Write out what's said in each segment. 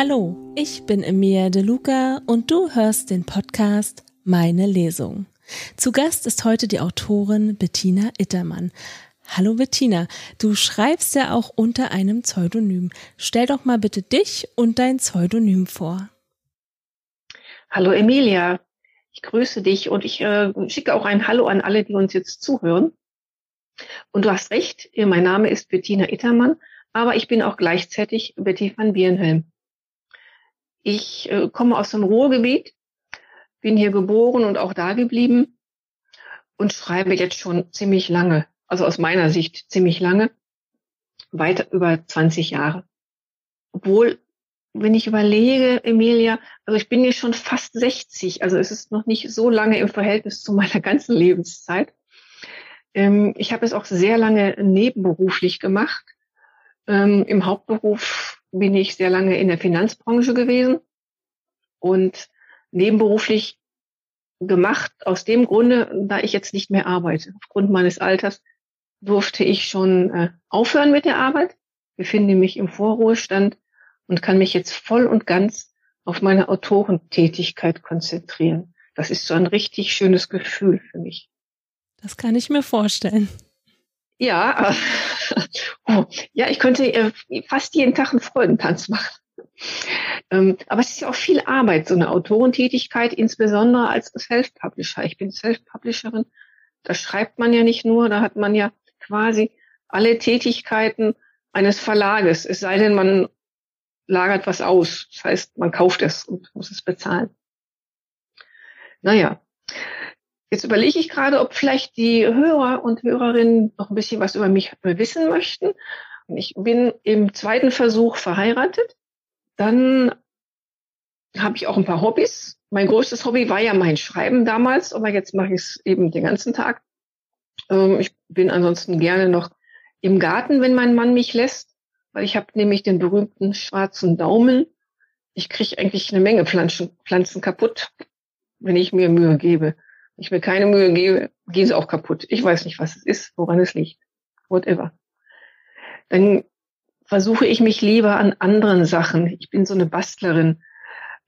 Hallo, ich bin Emilia De Luca und du hörst den Podcast Meine Lesung. Zu Gast ist heute die Autorin Bettina Ittermann. Hallo Bettina, du schreibst ja auch unter einem Pseudonym. Stell doch mal bitte dich und dein Pseudonym vor. Hallo Emilia, ich grüße dich und ich äh, schicke auch ein Hallo an alle, die uns jetzt zuhören. Und du hast recht, mein Name ist Bettina Ittermann, aber ich bin auch gleichzeitig Betty van Bierenhelm. Ich äh, komme aus dem Ruhrgebiet, bin hier geboren und auch da geblieben und schreibe jetzt schon ziemlich lange, also aus meiner Sicht ziemlich lange, weit über 20 Jahre. Obwohl wenn ich überlege, Emilia, also ich bin jetzt schon fast 60, also es ist noch nicht so lange im Verhältnis zu meiner ganzen Lebenszeit. Ähm, ich habe es auch sehr lange nebenberuflich gemacht. Ähm, Im Hauptberuf bin ich sehr lange in der Finanzbranche gewesen und nebenberuflich gemacht aus dem Grunde, da ich jetzt nicht mehr arbeite. Aufgrund meines Alters durfte ich schon äh, aufhören mit der Arbeit, befinde mich im Vorruhestand und kann mich jetzt voll und ganz auf meine Autorentätigkeit konzentrieren. Das ist so ein richtig schönes Gefühl für mich. Das kann ich mir vorstellen. Ja, äh, oh, ja, ich könnte äh, fast jeden Tag einen Freudentanz machen. Ähm, aber es ist ja auch viel Arbeit, so eine Autorentätigkeit, insbesondere als Self-Publisher. Ich bin Self-Publisherin. Da schreibt man ja nicht nur, da hat man ja quasi alle Tätigkeiten eines Verlages. Es sei denn, man lagert was aus. Das heißt, man kauft es und muss es bezahlen. Naja, jetzt überlege ich gerade, ob vielleicht die Hörer und Hörerinnen noch ein bisschen was über mich wissen möchten. Ich bin im zweiten Versuch verheiratet. Dann habe ich auch ein paar Hobbys. Mein größtes Hobby war ja mein Schreiben damals, aber jetzt mache ich es eben den ganzen Tag. Ähm, ich bin ansonsten gerne noch im Garten, wenn mein Mann mich lässt weil ich habe nämlich den berühmten schwarzen Daumen. Ich kriege eigentlich eine Menge Pflanzen, Pflanzen kaputt, wenn ich mir Mühe gebe. Ich mir keine Mühe gebe, gehen sie auch kaputt. Ich weiß nicht, was es ist, woran es liegt. Whatever. Dann versuche ich mich lieber an anderen Sachen. Ich bin so eine Bastlerin.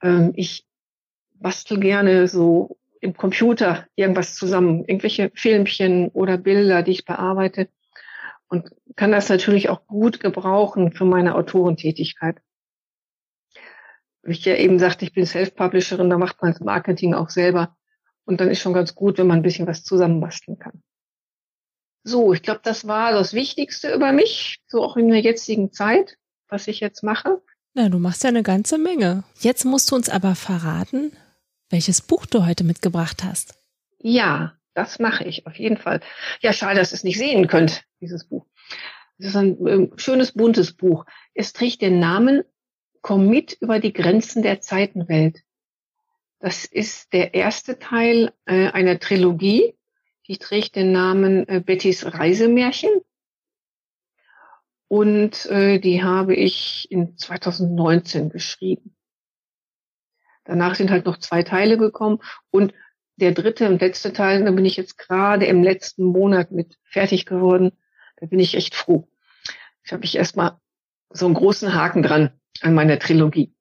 Ähm, ich bastel gerne so im Computer irgendwas zusammen, irgendwelche Filmchen oder Bilder, die ich bearbeite und kann das natürlich auch gut gebrauchen für meine Autorentätigkeit. Wie ich ja eben sagte, ich bin Self-Publisherin, da macht man das Marketing auch selber. Und dann ist schon ganz gut, wenn man ein bisschen was zusammenbasteln kann. So, ich glaube, das war das Wichtigste über mich, so auch in der jetzigen Zeit, was ich jetzt mache. Na, du machst ja eine ganze Menge. Jetzt musst du uns aber verraten, welches Buch du heute mitgebracht hast. Ja, das mache ich auf jeden Fall. Ja, schade, dass ihr es nicht sehen könnt, dieses Buch. Es ist ein äh, schönes, buntes Buch. Es trägt den Namen Komm mit über die Grenzen der Zeitenwelt. Das ist der erste Teil äh, einer Trilogie. Die trägt den Namen äh, Bettys Reisemärchen. Und äh, die habe ich in 2019 geschrieben. Danach sind halt noch zwei Teile gekommen und der dritte und letzte Teil, da bin ich jetzt gerade im letzten Monat mit fertig geworden. Da bin ich echt froh. Ich habe ich erstmal so einen großen Haken dran an meiner Trilogie.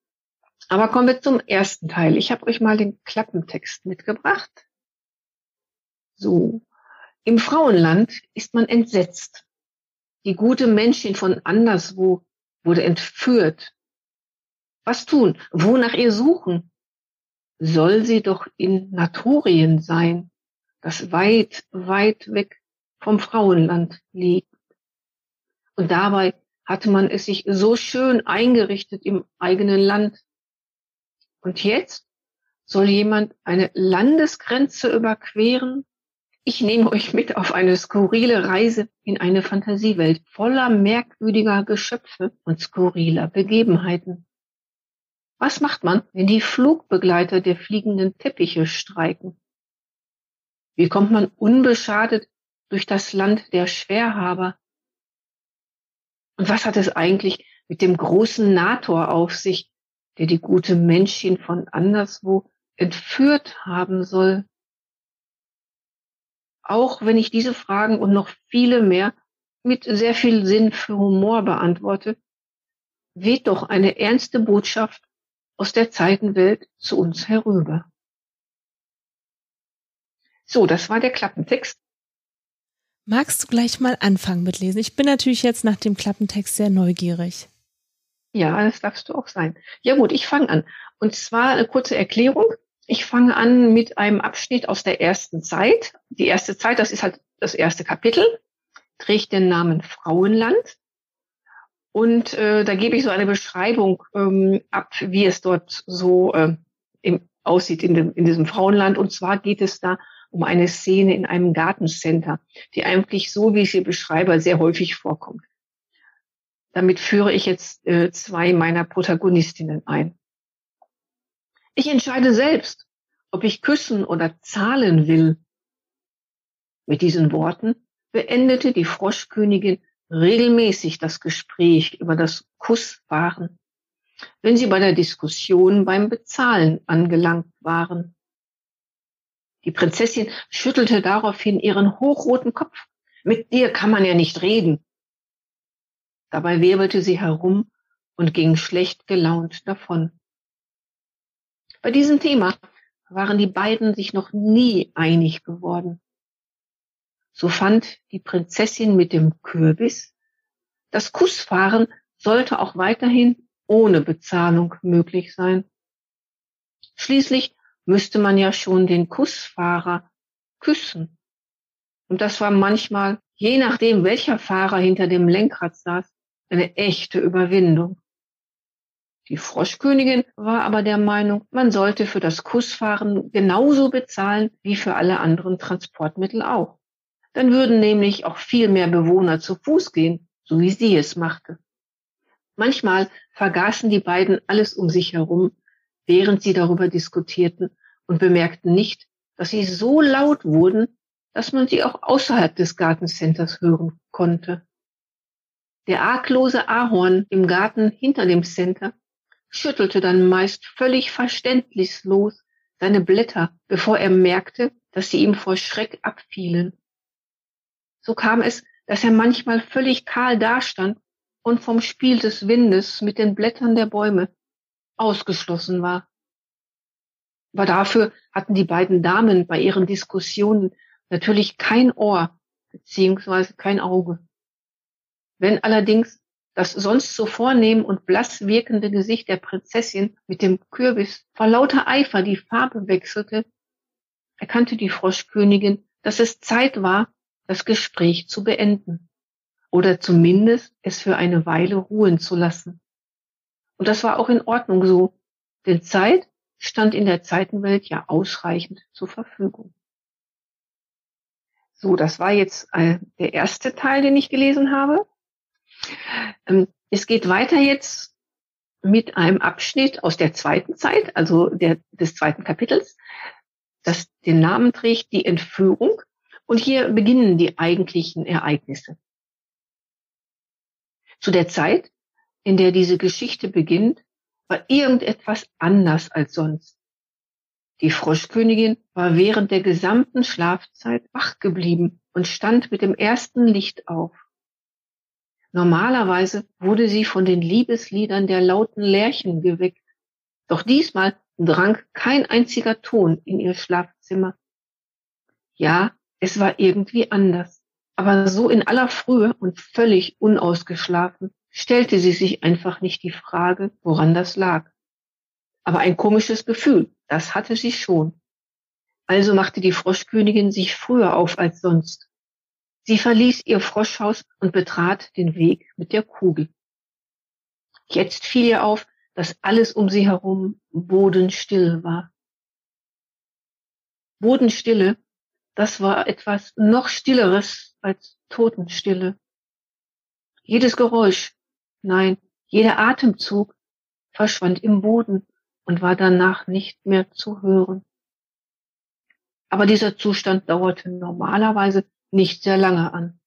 Aber kommen wir zum ersten Teil. Ich habe euch mal den Klappentext mitgebracht. So. Im Frauenland ist man entsetzt. Die gute Menschin von anderswo wurde entführt. Was tun? Wo nach ihr suchen? soll sie doch in Naturien sein, das weit, weit weg vom Frauenland liegt. Und dabei hatte man es sich so schön eingerichtet im eigenen Land. Und jetzt soll jemand eine Landesgrenze überqueren? Ich nehme euch mit auf eine skurrile Reise in eine Fantasiewelt voller merkwürdiger Geschöpfe und skurriler Begebenheiten. Was macht man, wenn die Flugbegleiter der fliegenden Teppiche streiken? Wie kommt man unbeschadet durch das Land der Schwerhaber? Und was hat es eigentlich mit dem großen Nator auf sich, der die gute Menschin von anderswo entführt haben soll? Auch wenn ich diese Fragen und noch viele mehr mit sehr viel Sinn für Humor beantworte, weht doch eine ernste Botschaft aus der Zeitenwelt zu uns herüber. So, das war der Klappentext. Magst du gleich mal anfangen mit lesen? Ich bin natürlich jetzt nach dem Klappentext sehr neugierig. Ja, das darfst du auch sein. Ja gut, ich fange an. Und zwar eine kurze Erklärung. Ich fange an mit einem Abschnitt aus der ersten Zeit. Die erste Zeit, das ist halt das erste Kapitel, trägt den Namen Frauenland. Und äh, da gebe ich so eine Beschreibung ähm, ab, wie es dort so äh, im, aussieht in, dem, in diesem Frauenland. Und zwar geht es da um eine Szene in einem Gartencenter, die eigentlich so, wie ich sie beschreibe, sehr häufig vorkommt. Damit führe ich jetzt äh, zwei meiner Protagonistinnen ein. Ich entscheide selbst, ob ich küssen oder zahlen will. Mit diesen Worten beendete die Froschkönigin regelmäßig das Gespräch über das Kussfahren, wenn sie bei der Diskussion beim Bezahlen angelangt waren. Die Prinzessin schüttelte daraufhin ihren hochroten Kopf. Mit dir kann man ja nicht reden. Dabei wirbelte sie herum und ging schlecht gelaunt davon. Bei diesem Thema waren die beiden sich noch nie einig geworden. So fand die Prinzessin mit dem Kürbis, das Kussfahren sollte auch weiterhin ohne Bezahlung möglich sein. Schließlich müsste man ja schon den Kussfahrer küssen. Und das war manchmal, je nachdem, welcher Fahrer hinter dem Lenkrad saß, eine echte Überwindung. Die Froschkönigin war aber der Meinung, man sollte für das Kussfahren genauso bezahlen wie für alle anderen Transportmittel auch. Dann würden nämlich auch viel mehr Bewohner zu Fuß gehen, so wie sie es machte. Manchmal vergaßen die beiden alles um sich herum, während sie darüber diskutierten und bemerkten nicht, dass sie so laut wurden, dass man sie auch außerhalb des Gartencenters hören konnte. Der arglose Ahorn im Garten hinter dem Center schüttelte dann meist völlig verständnislos seine Blätter, bevor er merkte, dass sie ihm vor Schreck abfielen. So kam es, dass er manchmal völlig kahl dastand und vom Spiel des Windes mit den Blättern der Bäume ausgeschlossen war. Aber dafür hatten die beiden Damen bei ihren Diskussionen natürlich kein Ohr beziehungsweise kein Auge. Wenn allerdings das sonst so vornehm und blass wirkende Gesicht der Prinzessin mit dem Kürbis vor lauter Eifer die Farbe wechselte, erkannte die Froschkönigin, dass es Zeit war, das Gespräch zu beenden oder zumindest es für eine Weile ruhen zu lassen. Und das war auch in Ordnung so, denn Zeit stand in der Zeitenwelt ja ausreichend zur Verfügung. So, das war jetzt äh, der erste Teil, den ich gelesen habe. Ähm, es geht weiter jetzt mit einem Abschnitt aus der zweiten Zeit, also der, des zweiten Kapitels, das den Namen trägt, die Entführung. Und hier beginnen die eigentlichen Ereignisse. Zu der Zeit, in der diese Geschichte beginnt, war irgendetwas anders als sonst. Die Froschkönigin war während der gesamten Schlafzeit wach geblieben und stand mit dem ersten Licht auf. Normalerweise wurde sie von den Liebesliedern der lauten Lerchen geweckt. Doch diesmal drang kein einziger Ton in ihr Schlafzimmer. Ja, es war irgendwie anders, aber so in aller Frühe und völlig unausgeschlafen stellte sie sich einfach nicht die Frage, woran das lag. Aber ein komisches Gefühl, das hatte sie schon. Also machte die Froschkönigin sich früher auf als sonst. Sie verließ ihr Froschhaus und betrat den Weg mit der Kugel. Jetzt fiel ihr auf, dass alles um sie herum bodenstill war. Bodenstille, das war etwas noch Stilleres als Totenstille. Jedes Geräusch, Nein, jeder Atemzug verschwand im Boden und war danach nicht mehr zu hören. Aber dieser Zustand dauerte normalerweise nicht sehr lange an.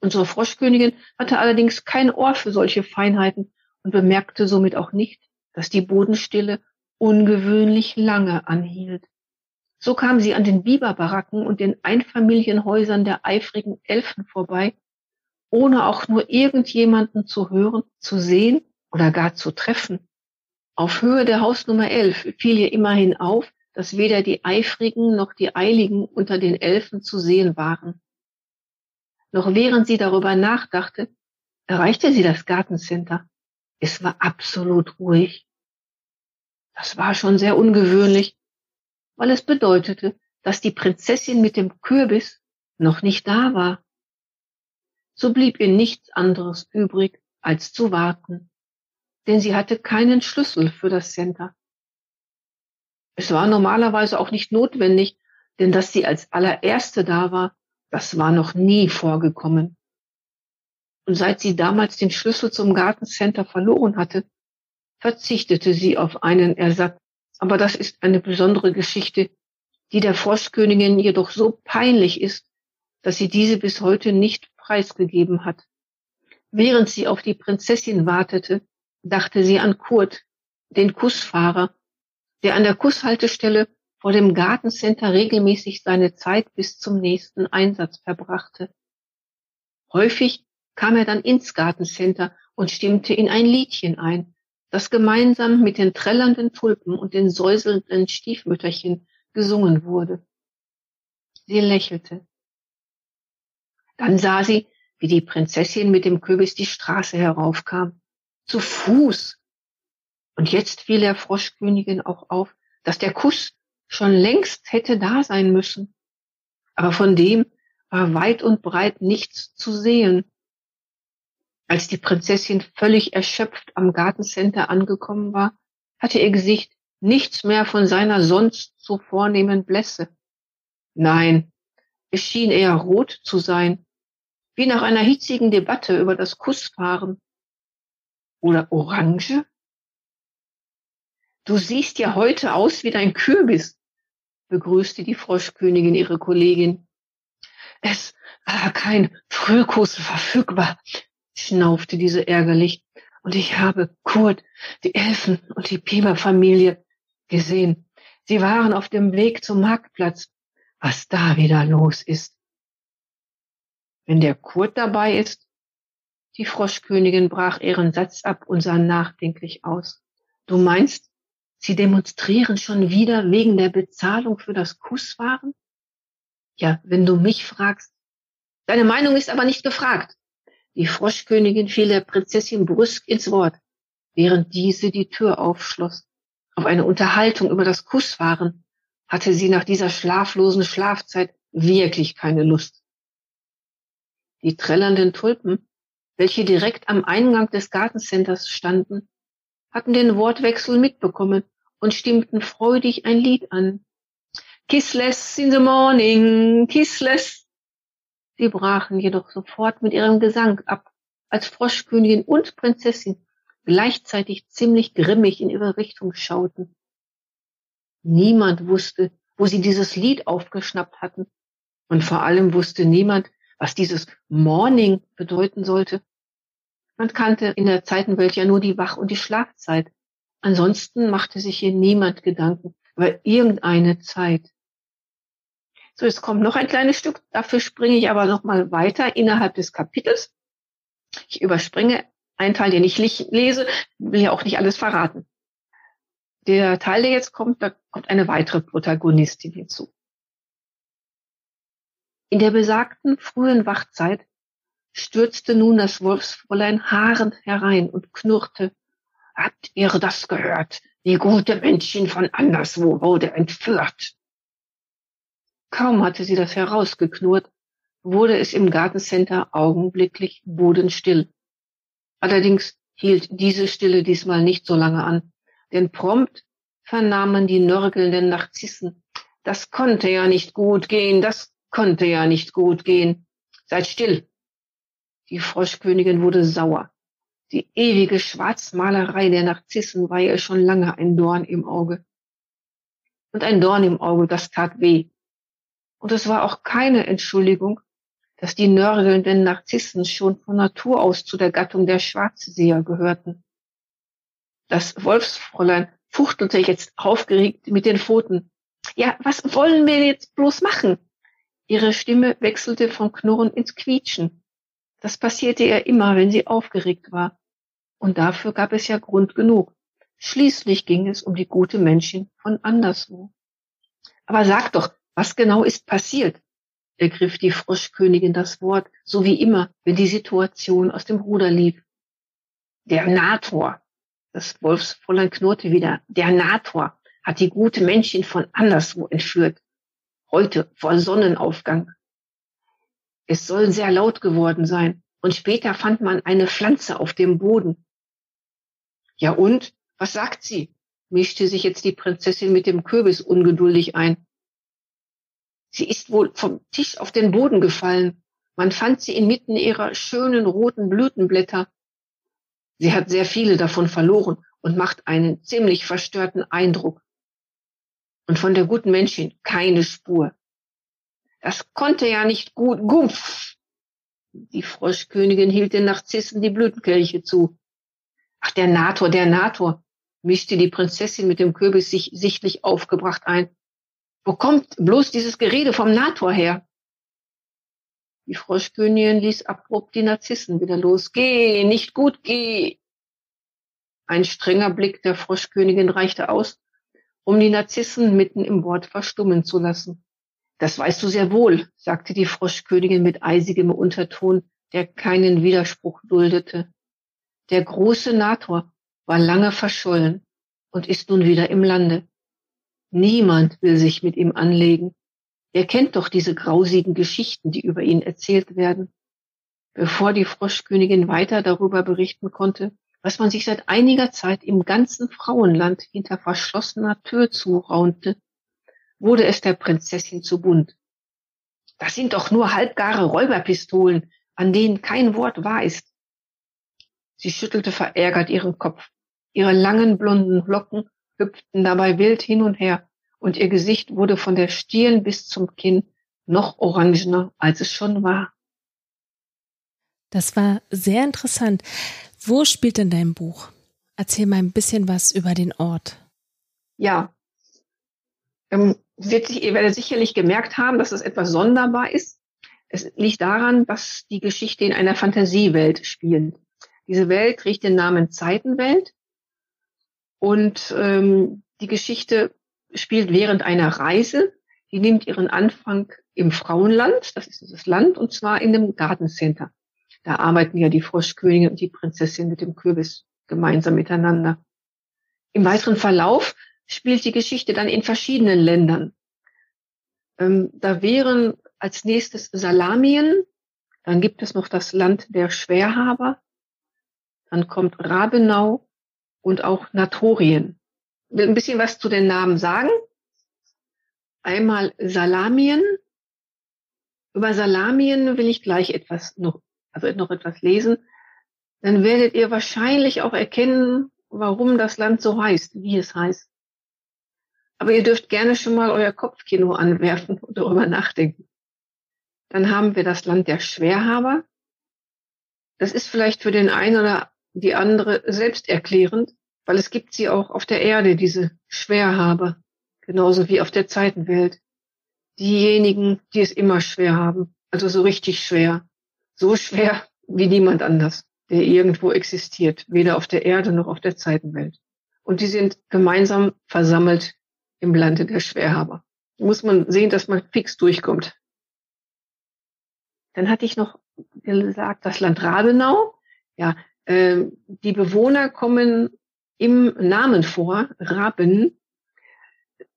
Unsere Froschkönigin hatte allerdings kein Ohr für solche Feinheiten und bemerkte somit auch nicht, dass die Bodenstille ungewöhnlich lange anhielt. So kam sie an den Biberbaracken und den Einfamilienhäusern der eifrigen Elfen vorbei ohne auch nur irgendjemanden zu hören, zu sehen oder gar zu treffen. Auf Höhe der Hausnummer 11 fiel ihr immerhin auf, dass weder die Eifrigen noch die Eiligen unter den Elfen zu sehen waren. Noch während sie darüber nachdachte, erreichte sie das Gartencenter. Es war absolut ruhig. Das war schon sehr ungewöhnlich, weil es bedeutete, dass die Prinzessin mit dem Kürbis noch nicht da war. So blieb ihr nichts anderes übrig, als zu warten, denn sie hatte keinen Schlüssel für das Center. Es war normalerweise auch nicht notwendig, denn dass sie als allererste da war, das war noch nie vorgekommen. Und seit sie damals den Schlüssel zum Gartencenter verloren hatte, verzichtete sie auf einen Ersatz. Aber das ist eine besondere Geschichte, die der Froschkönigin jedoch so peinlich ist, dass sie diese bis heute nicht preisgegeben hat. Während sie auf die Prinzessin wartete, dachte sie an Kurt, den Kussfahrer, der an der Kusshaltestelle vor dem Gartencenter regelmäßig seine Zeit bis zum nächsten Einsatz verbrachte. Häufig kam er dann ins Gartencenter und stimmte in ein Liedchen ein, das gemeinsam mit den trällernden Tulpen und den säuselnden Stiefmütterchen gesungen wurde. Sie lächelte. Dann sah sie, wie die Prinzessin mit dem Kürbis die Straße heraufkam. Zu Fuß. Und jetzt fiel der Froschkönigin auch auf, dass der Kuss schon längst hätte da sein müssen. Aber von dem war weit und breit nichts zu sehen. Als die Prinzessin völlig erschöpft am Gartencenter angekommen war, hatte ihr Gesicht nichts mehr von seiner sonst so vornehmen Blässe. Nein, es schien eher rot zu sein, wie nach einer hitzigen Debatte über das Kussfahren. Oder orange? Du siehst ja heute aus wie dein Kürbis, begrüßte die Froschkönigin ihre Kollegin. Es war kein Frühkuss verfügbar, schnaufte diese ärgerlich. Und ich habe Kurt, die Elfen und die Pieper-Familie gesehen. Sie waren auf dem Weg zum Marktplatz. Was da wieder los ist. Wenn der Kurt dabei ist, die Froschkönigin brach ihren Satz ab und sah nachdenklich aus. Du meinst, sie demonstrieren schon wieder wegen der Bezahlung für das Kussfahren? Ja, wenn du mich fragst. Deine Meinung ist aber nicht gefragt. Die Froschkönigin fiel der Prinzessin brüsk ins Wort, während diese die Tür aufschloss. Auf eine Unterhaltung über das Kussfahren hatte sie nach dieser schlaflosen Schlafzeit wirklich keine Lust. Die trällernden Tulpen, welche direkt am Eingang des Gartencenters standen, hatten den Wortwechsel mitbekommen und stimmten freudig ein Lied an. Kissless in the morning, kissless. Sie brachen jedoch sofort mit ihrem Gesang ab, als Froschkönigin und Prinzessin gleichzeitig ziemlich grimmig in ihre Richtung schauten. Niemand wusste, wo sie dieses Lied aufgeschnappt hatten. Und vor allem wusste niemand, was dieses Morning bedeuten sollte. Man kannte in der Zeitenwelt ja nur die Wach- und die Schlafzeit. Ansonsten machte sich hier niemand Gedanken über irgendeine Zeit. So, jetzt kommt noch ein kleines Stück. Dafür springe ich aber noch mal weiter innerhalb des Kapitels. Ich überspringe einen Teil, den ich lese, will ja auch nicht alles verraten. Der Teil, der jetzt kommt, da kommt eine weitere Protagonistin hinzu. In der besagten frühen Wachzeit stürzte nun das Wolfsfräulein haarend herein und knurrte, Habt ihr das gehört? Die gute Männchen von anderswo wurde entführt. Kaum hatte sie das herausgeknurrt, wurde es im Gartencenter augenblicklich bodenstill. Allerdings hielt diese Stille diesmal nicht so lange an, denn prompt vernahmen die nörgelnden Narzissen. Das konnte ja nicht gut gehen, das Konnte ja nicht gut gehen. Seid still. Die Froschkönigin wurde sauer. Die ewige Schwarzmalerei der Narzissen war ihr schon lange ein Dorn im Auge. Und ein Dorn im Auge, das tat weh. Und es war auch keine Entschuldigung, dass die nörgelnden Narzissen schon von Natur aus zu der Gattung der Schwarzseher gehörten. Das Wolfsfräulein fuchtelte jetzt aufgeregt mit den Pfoten. Ja, was wollen wir jetzt bloß machen? Ihre Stimme wechselte vom Knurren ins Quietschen. Das passierte ihr immer, wenn sie aufgeregt war. Und dafür gab es ja Grund genug. Schließlich ging es um die gute Menschin von anderswo. Aber sag doch, was genau ist passiert? ergriff die Froschkönigin das Wort, so wie immer, wenn die Situation aus dem Ruder lief. Der Nator, das Wolfsfräulein knurrte wieder, der Nator hat die gute Menschin von anderswo entführt. Heute vor Sonnenaufgang. Es soll sehr laut geworden sein und später fand man eine Pflanze auf dem Boden. Ja und? Was sagt sie? mischte sich jetzt die Prinzessin mit dem Kürbis ungeduldig ein. Sie ist wohl vom Tisch auf den Boden gefallen. Man fand sie inmitten ihrer schönen roten Blütenblätter. Sie hat sehr viele davon verloren und macht einen ziemlich verstörten Eindruck. Und von der guten Menschin keine Spur. Das konnte ja nicht gut. Gumpf! Die Froschkönigin hielt den Narzissen die Blütenkelche zu. Ach, der Nator, der Nator, mischte die Prinzessin mit dem Kürbis sich sichtlich aufgebracht ein. Wo kommt bloß dieses Gerede vom Nator her? Die Froschkönigin ließ abrupt die Narzissen wieder los. Geh, nicht gut, geh. Ein strenger Blick der Froschkönigin reichte aus, um die Narzissen mitten im Wort verstummen zu lassen. Das weißt du sehr wohl, sagte die Froschkönigin mit eisigem Unterton, der keinen Widerspruch duldete. Der große Nator war lange verschollen und ist nun wieder im Lande. Niemand will sich mit ihm anlegen. Er kennt doch diese grausigen Geschichten, die über ihn erzählt werden. Bevor die Froschkönigin weiter darüber berichten konnte, was man sich seit einiger Zeit im ganzen Frauenland hinter verschlossener Tür zuraunte, wurde es der Prinzessin zu bunt. Das sind doch nur halbgare Räuberpistolen, an denen kein Wort wahr ist. Sie schüttelte verärgert ihren Kopf. Ihre langen blonden Locken hüpften dabei wild hin und her, und ihr Gesicht wurde von der Stirn bis zum Kinn noch orangener, als es schon war. Das war sehr interessant. Wo spielt denn dein Buch? Erzähl mal ein bisschen was über den Ort. Ja, ähm, wird sich, ihr werdet sicherlich gemerkt haben, dass es etwas sonderbar ist. Es liegt daran, dass die Geschichte in einer Fantasiewelt spielt. Diese Welt trägt den Namen Zeitenwelt und ähm, die Geschichte spielt während einer Reise. Die nimmt ihren Anfang im Frauenland, das ist dieses Land, und zwar in dem Gartencenter. Da arbeiten ja die Froschkönigin und die Prinzessin mit dem Kürbis gemeinsam miteinander. Im weiteren Verlauf spielt die Geschichte dann in verschiedenen Ländern. Ähm, da wären als nächstes Salamien, dann gibt es noch das Land der Schwerhaber, dann kommt Rabenau und auch Natorien. Will ein bisschen was zu den Namen sagen. Einmal Salamien. Über Salamien will ich gleich etwas noch, also noch etwas lesen. Dann werdet ihr wahrscheinlich auch erkennen, warum das Land so heißt, wie es heißt. Aber ihr dürft gerne schon mal euer Kopfkino anwerfen und darüber nachdenken. Dann haben wir das Land der Schwerhaber. Das ist vielleicht für den einen oder die andere selbsterklärend, weil es gibt sie auch auf der Erde, diese Schwerhaber, genauso wie auf der Zeitenwelt. Diejenigen, die es immer schwer haben, also so richtig schwer, so schwer wie niemand anders, der irgendwo existiert, weder auf der Erde noch auf der Zeitenwelt. Und die sind gemeinsam versammelt im Lande der Schwerhaber. Muss man sehen, dass man fix durchkommt. Dann hatte ich noch gesagt, das Land Rabenau. Ja, äh, die Bewohner kommen im Namen vor, Raben.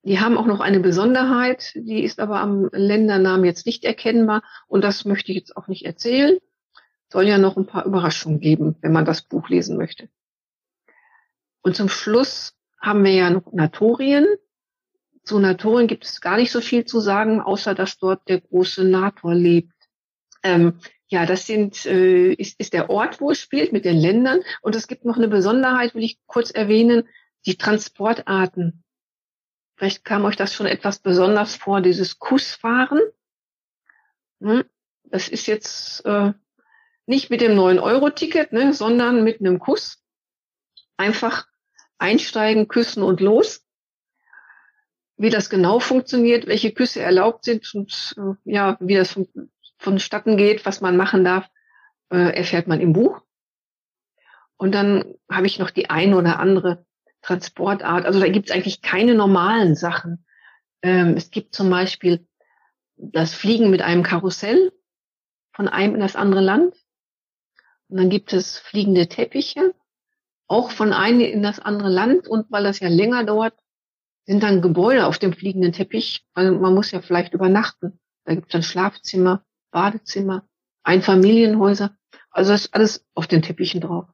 Die haben auch noch eine Besonderheit, die ist aber am Ländernamen jetzt nicht erkennbar und das möchte ich jetzt auch nicht erzählen. Soll ja noch ein paar Überraschungen geben, wenn man das Buch lesen möchte. Und zum Schluss haben wir ja noch Natorien. Zu Natorien gibt es gar nicht so viel zu sagen, außer dass dort der große Nator lebt. Ähm, ja, das sind, äh, ist, ist der Ort, wo es spielt, mit den Ländern. Und es gibt noch eine Besonderheit, will ich kurz erwähnen, die Transportarten. Vielleicht kam euch das schon etwas besonders vor, dieses Kussfahren. Hm? Das ist jetzt äh, nicht mit dem 9-Euro-Ticket, ne, sondern mit einem Kuss. Einfach einsteigen, küssen und los. Wie das genau funktioniert, welche Küsse erlaubt sind und äh, ja, wie das vonstatten geht, was man machen darf. äh, erfährt man im Buch. Und dann habe ich noch die eine oder andere Transportart. Also da gibt es eigentlich keine normalen Sachen. Ähm, es gibt zum Beispiel das Fliegen mit einem Karussell von einem in das andere Land. Und dann gibt es fliegende Teppiche, auch von einem in das andere Land. Und weil das ja länger dauert, sind dann Gebäude auf dem fliegenden Teppich. Also man muss ja vielleicht übernachten. Da gibt es dann Schlafzimmer, Badezimmer, Einfamilienhäuser. Also das ist alles auf den Teppichen drauf.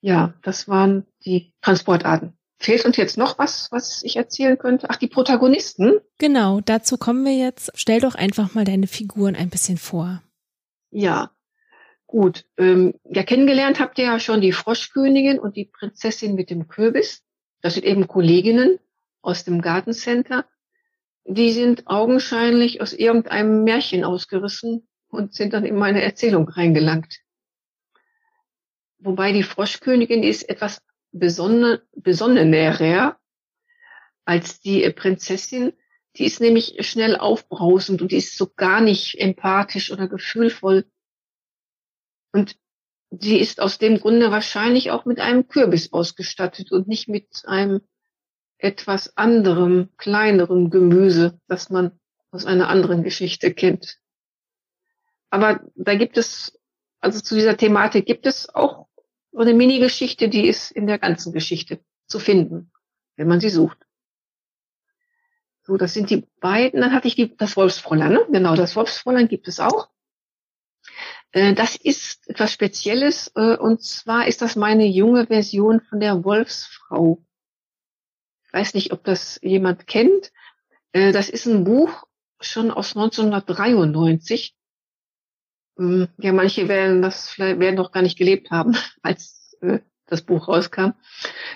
Ja, das waren die Transportarten. Fehlt uns jetzt noch was, was ich erzählen könnte? Ach, die Protagonisten. Genau, dazu kommen wir jetzt. Stell doch einfach mal deine Figuren ein bisschen vor. Ja, gut. Ähm, ja, kennengelernt habt ihr ja schon die Froschkönigin und die Prinzessin mit dem Kürbis. Das sind eben Kolleginnen aus dem Gartencenter. Die sind augenscheinlich aus irgendeinem Märchen ausgerissen und sind dann in meine Erzählung reingelangt. Wobei die Froschkönigin ist etwas besonnen, besonnener als die Prinzessin. Die ist nämlich schnell aufbrausend und die ist so gar nicht empathisch oder gefühlvoll. Und sie ist aus dem Grunde wahrscheinlich auch mit einem Kürbis ausgestattet und nicht mit einem etwas anderem, kleinerem Gemüse, das man aus einer anderen Geschichte kennt. Aber da gibt es, also zu dieser Thematik gibt es auch eine Mini-Geschichte, die ist in der ganzen Geschichte zu finden, wenn man sie sucht. So, das sind die beiden. Dann hatte ich die, das Wolfsfräulein. Ne? Genau, das Wolfsfräulein gibt es auch. Äh, das ist etwas Spezielles äh, und zwar ist das meine junge Version von der Wolfsfrau. Ich weiß nicht, ob das jemand kennt. Äh, das ist ein Buch schon aus 1993. Hm, ja, manche werden das vielleicht werden doch gar nicht gelebt haben, als das Buch rauskam.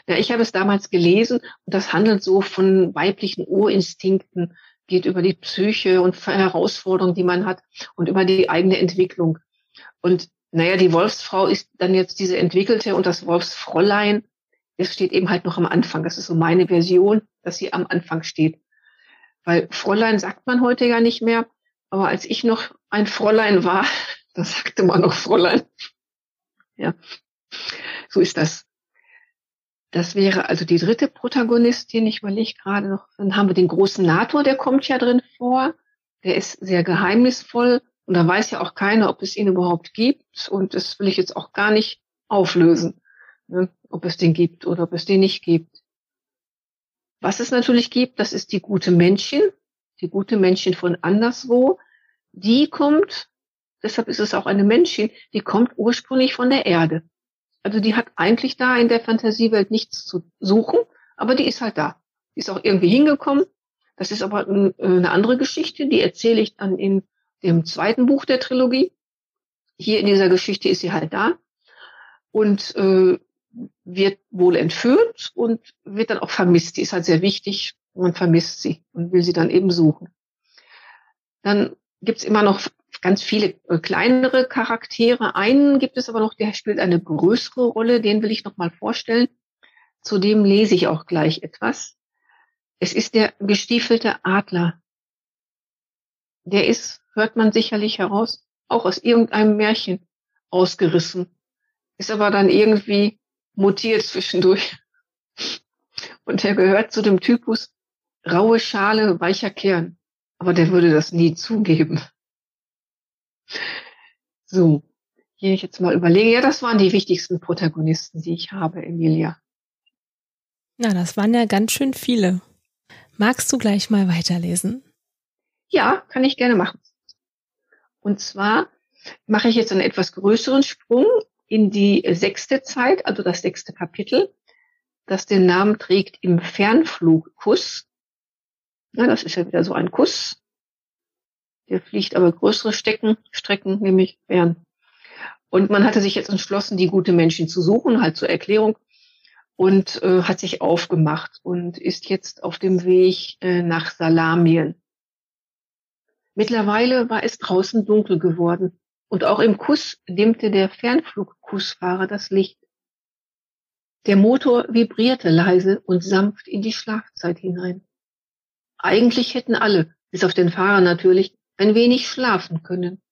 Ja, ich habe es damals gelesen und das handelt so von weiblichen Urinstinkten, geht über die Psyche und Herausforderungen, die man hat und über die eigene Entwicklung. Und naja, die Wolfsfrau ist dann jetzt diese entwickelte und das Wolfsfräulein, das steht eben halt noch am Anfang. Das ist so meine Version, dass sie am Anfang steht. Weil Fräulein sagt man heute ja nicht mehr. Aber als ich noch ein Fräulein war, da sagte man noch Fräulein. Ja, so ist das. Das wäre also die dritte Protagonistin. Ich überlege gerade noch. Dann haben wir den großen Nator, der kommt ja drin vor. Der ist sehr geheimnisvoll. Und da weiß ja auch keiner, ob es ihn überhaupt gibt. Und das will ich jetzt auch gar nicht auflösen, ne? ob es den gibt oder ob es den nicht gibt. Was es natürlich gibt, das ist die gute Männchen, die gute Männchen von anderswo. Die kommt, deshalb ist es auch eine Männchen, die kommt ursprünglich von der Erde. Also die hat eigentlich da in der Fantasiewelt nichts zu suchen, aber die ist halt da. Die ist auch irgendwie hingekommen. Das ist aber äh, eine andere Geschichte, die erzähle ich dann in dem zweiten Buch der Trilogie. Hier in dieser Geschichte ist sie halt da und äh, wird wohl entführt und wird dann auch vermisst. Die ist halt sehr wichtig. Man vermisst sie und will sie dann eben suchen. Dann gibt's immer noch ganz viele äh, kleinere Charaktere. Einen gibt es aber noch, der spielt eine größere Rolle. Den will ich noch mal vorstellen. Zudem lese ich auch gleich etwas. Es ist der gestiefelte Adler. Der ist hört man sicherlich heraus, auch aus irgendeinem Märchen ausgerissen, ist aber dann irgendwie mutiert zwischendurch. Und er gehört zu dem Typus raue Schale, weicher Kern. Aber der würde das nie zugeben. So, hier ich jetzt mal überlege. Ja, das waren die wichtigsten Protagonisten, die ich habe, Emilia. Na, das waren ja ganz schön viele. Magst du gleich mal weiterlesen? Ja, kann ich gerne machen. Und zwar mache ich jetzt einen etwas größeren Sprung in die sechste Zeit, also das sechste Kapitel, das den Namen trägt im Fernflugkuss. Ja, das ist ja wieder so ein Kuss. Der fliegt aber größere Stecken, Strecken, nämlich fern. Und man hatte sich jetzt entschlossen, die gute Menschen zu suchen, halt zur Erklärung, und äh, hat sich aufgemacht und ist jetzt auf dem Weg äh, nach Salamien. Mittlerweile war es draußen dunkel geworden und auch im Kuss dimmte der Fernflugkussfahrer das Licht. Der Motor vibrierte leise und sanft in die Schlafzeit hinein. Eigentlich hätten alle, bis auf den Fahrer natürlich, ein wenig schlafen können.